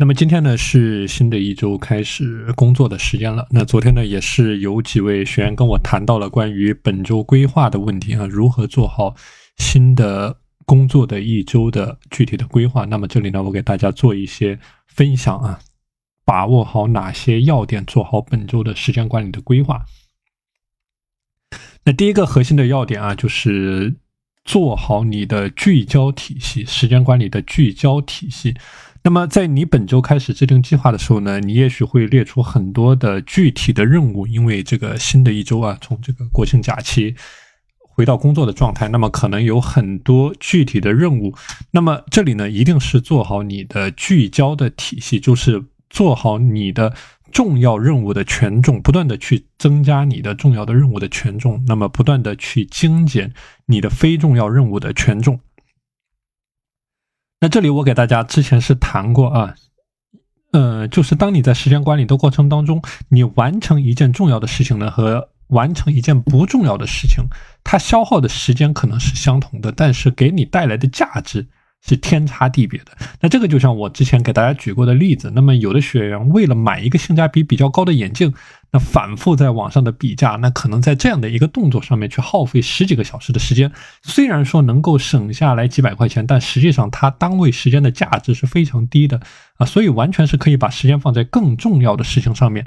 那么今天呢是新的一周开始工作的时间了。那昨天呢也是有几位学员跟我谈到了关于本周规划的问题啊，如何做好新的工作的一周的具体的规划。那么这里呢我给大家做一些分享啊，把握好哪些要点，做好本周的时间管理的规划。那第一个核心的要点啊，就是做好你的聚焦体系，时间管理的聚焦体系。那么，在你本周开始制定计划的时候呢，你也许会列出很多的具体的任务，因为这个新的一周啊，从这个国庆假期回到工作的状态，那么可能有很多具体的任务。那么这里呢，一定是做好你的聚焦的体系，就是做好你的重要任务的权重，不断的去增加你的重要的任务的权重，那么不断的去精简你的非重要任务的权重。那这里我给大家之前是谈过啊，呃，就是当你在时间管理的过程当中，你完成一件重要的事情呢，和完成一件不重要的事情，它消耗的时间可能是相同的，但是给你带来的价值。是天差地别的。那这个就像我之前给大家举过的例子。那么有的学员为了买一个性价比比较高的眼镜，那反复在网上的比价，那可能在这样的一个动作上面去耗费十几个小时的时间。虽然说能够省下来几百块钱，但实际上它单位时间的价值是非常低的啊。所以完全是可以把时间放在更重要的事情上面。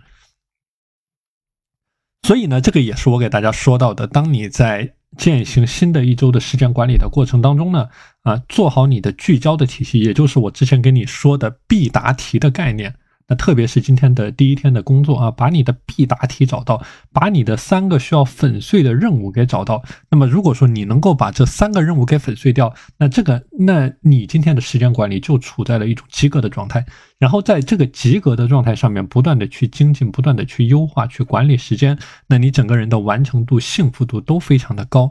所以呢，这个也是我给大家说到的。当你在践行新的一周的时间管理的过程当中呢，啊，做好你的聚焦的体系，也就是我之前跟你说的必答题的概念。那特别是今天的第一天的工作啊，把你的必答题找到，把你的三个需要粉碎的任务给找到。那么，如果说你能够把这三个任务给粉碎掉，那这个，那你今天的时间管理就处在了一种及格的状态。然后在这个及格的状态上面，不断的去精进，不断的去优化，去管理时间，那你整个人的完成度、幸福度都非常的高。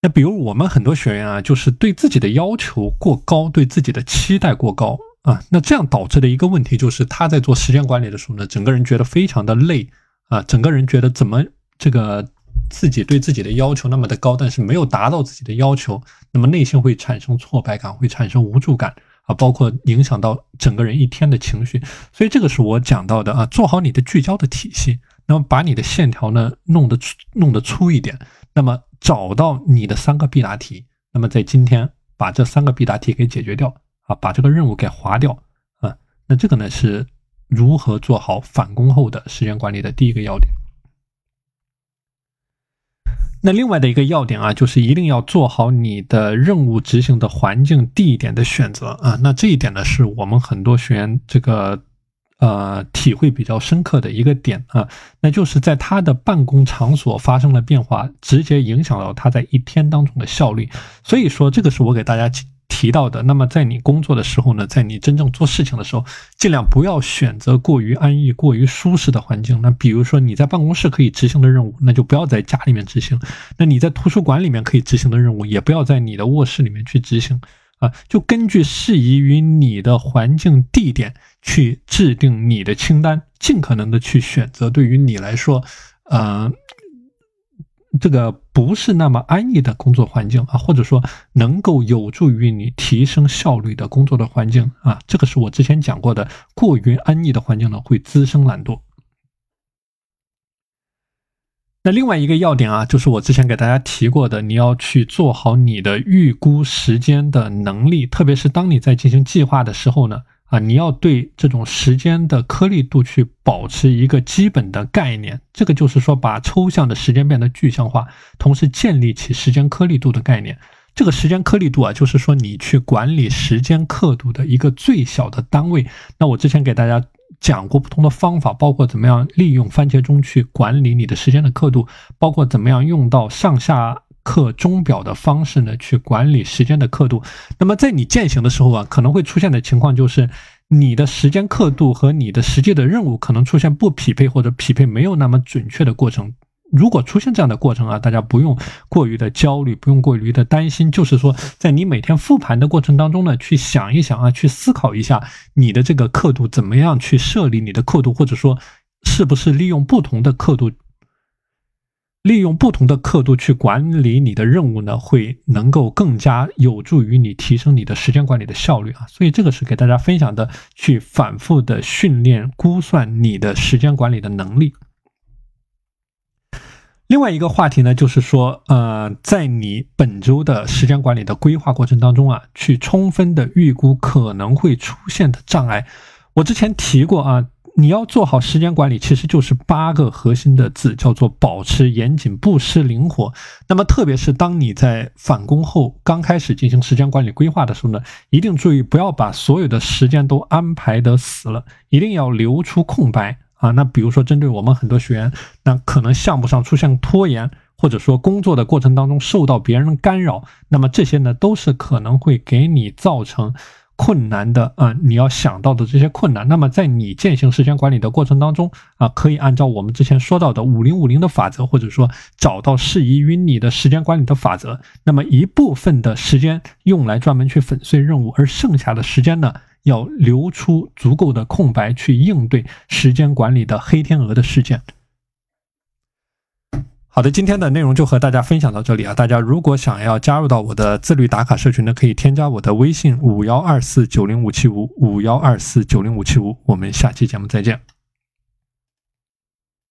那比如我们很多学员啊，就是对自己的要求过高，对自己的期待过高。啊，那这样导致的一个问题就是，他在做时间管理的时候呢，整个人觉得非常的累啊，整个人觉得怎么这个自己对自己的要求那么的高，但是没有达到自己的要求，那么内心会产生挫败感，会产生无助感啊，包括影响到整个人一天的情绪。所以这个是我讲到的啊，做好你的聚焦的体系，那么把你的线条呢弄得粗弄得粗一点，那么找到你的三个必答题，那么在今天把这三个必答题给解决掉。啊，把这个任务给划掉啊！那这个呢是如何做好返工后的时间管理的第一个要点。那另外的一个要点啊，就是一定要做好你的任务执行的环境、地点的选择啊。那这一点呢，是我们很多学员这个呃体会比较深刻的一个点啊，那就是在他的办公场所发生了变化，直接影响到他在一天当中的效率。所以说，这个是我给大家。提到的，那么在你工作的时候呢，在你真正做事情的时候，尽量不要选择过于安逸、过于舒适的环境。那比如说你在办公室可以执行的任务，那就不要在家里面执行；那你在图书馆里面可以执行的任务，也不要在你的卧室里面去执行。啊，就根据适宜于你的环境、地点去制定你的清单，尽可能的去选择对于你来说，呃。这个不是那么安逸的工作环境啊，或者说能够有助于你提升效率的工作的环境啊，这个是我之前讲过的。过于安逸的环境呢，会滋生懒惰。那另外一个要点啊，就是我之前给大家提过的，你要去做好你的预估时间的能力，特别是当你在进行计划的时候呢。啊，你要对这种时间的颗粒度去保持一个基本的概念，这个就是说把抽象的时间变得具象化，同时建立起时间颗粒度的概念。这个时间颗粒度啊，就是说你去管理时间刻度的一个最小的单位。那我之前给大家讲过不同的方法，包括怎么样利用番茄钟去管理你的时间的刻度，包括怎么样用到上下。刻钟表的方式呢，去管理时间的刻度。那么在你践行的时候啊，可能会出现的情况就是，你的时间刻度和你的实际的任务可能出现不匹配或者匹配没有那么准确的过程。如果出现这样的过程啊，大家不用过于的焦虑，不用过于的担心。就是说，在你每天复盘的过程当中呢，去想一想啊，去思考一下你的这个刻度怎么样去设立你的刻度，或者说是不是利用不同的刻度。利用不同的刻度去管理你的任务呢，会能够更加有助于你提升你的时间管理的效率啊。所以这个是给大家分享的，去反复的训练估算你的时间管理的能力。另外一个话题呢，就是说，呃，在你本周的时间管理的规划过程当中啊，去充分的预估可能会出现的障碍。我之前提过啊。你要做好时间管理，其实就是八个核心的字，叫做保持严谨、不失灵活。那么，特别是当你在返工后刚开始进行时间管理规划的时候呢，一定注意不要把所有的时间都安排的死了，一定要留出空白啊。那比如说，针对我们很多学员，那可能项目上出现拖延，或者说工作的过程当中受到别人的干扰，那么这些呢，都是可能会给你造成。困难的啊，你要想到的这些困难，那么在你践行时间管理的过程当中啊，可以按照我们之前说到的五零五零的法则，或者说找到适宜于你的时间管理的法则，那么一部分的时间用来专门去粉碎任务，而剩下的时间呢，要留出足够的空白去应对时间管理的黑天鹅的事件。好的，今天的内容就和大家分享到这里啊！大家如果想要加入到我的自律打卡社群呢，可以添加我的微信五幺二四九零五七五五幺二四九零五七五，我们下期节目再见。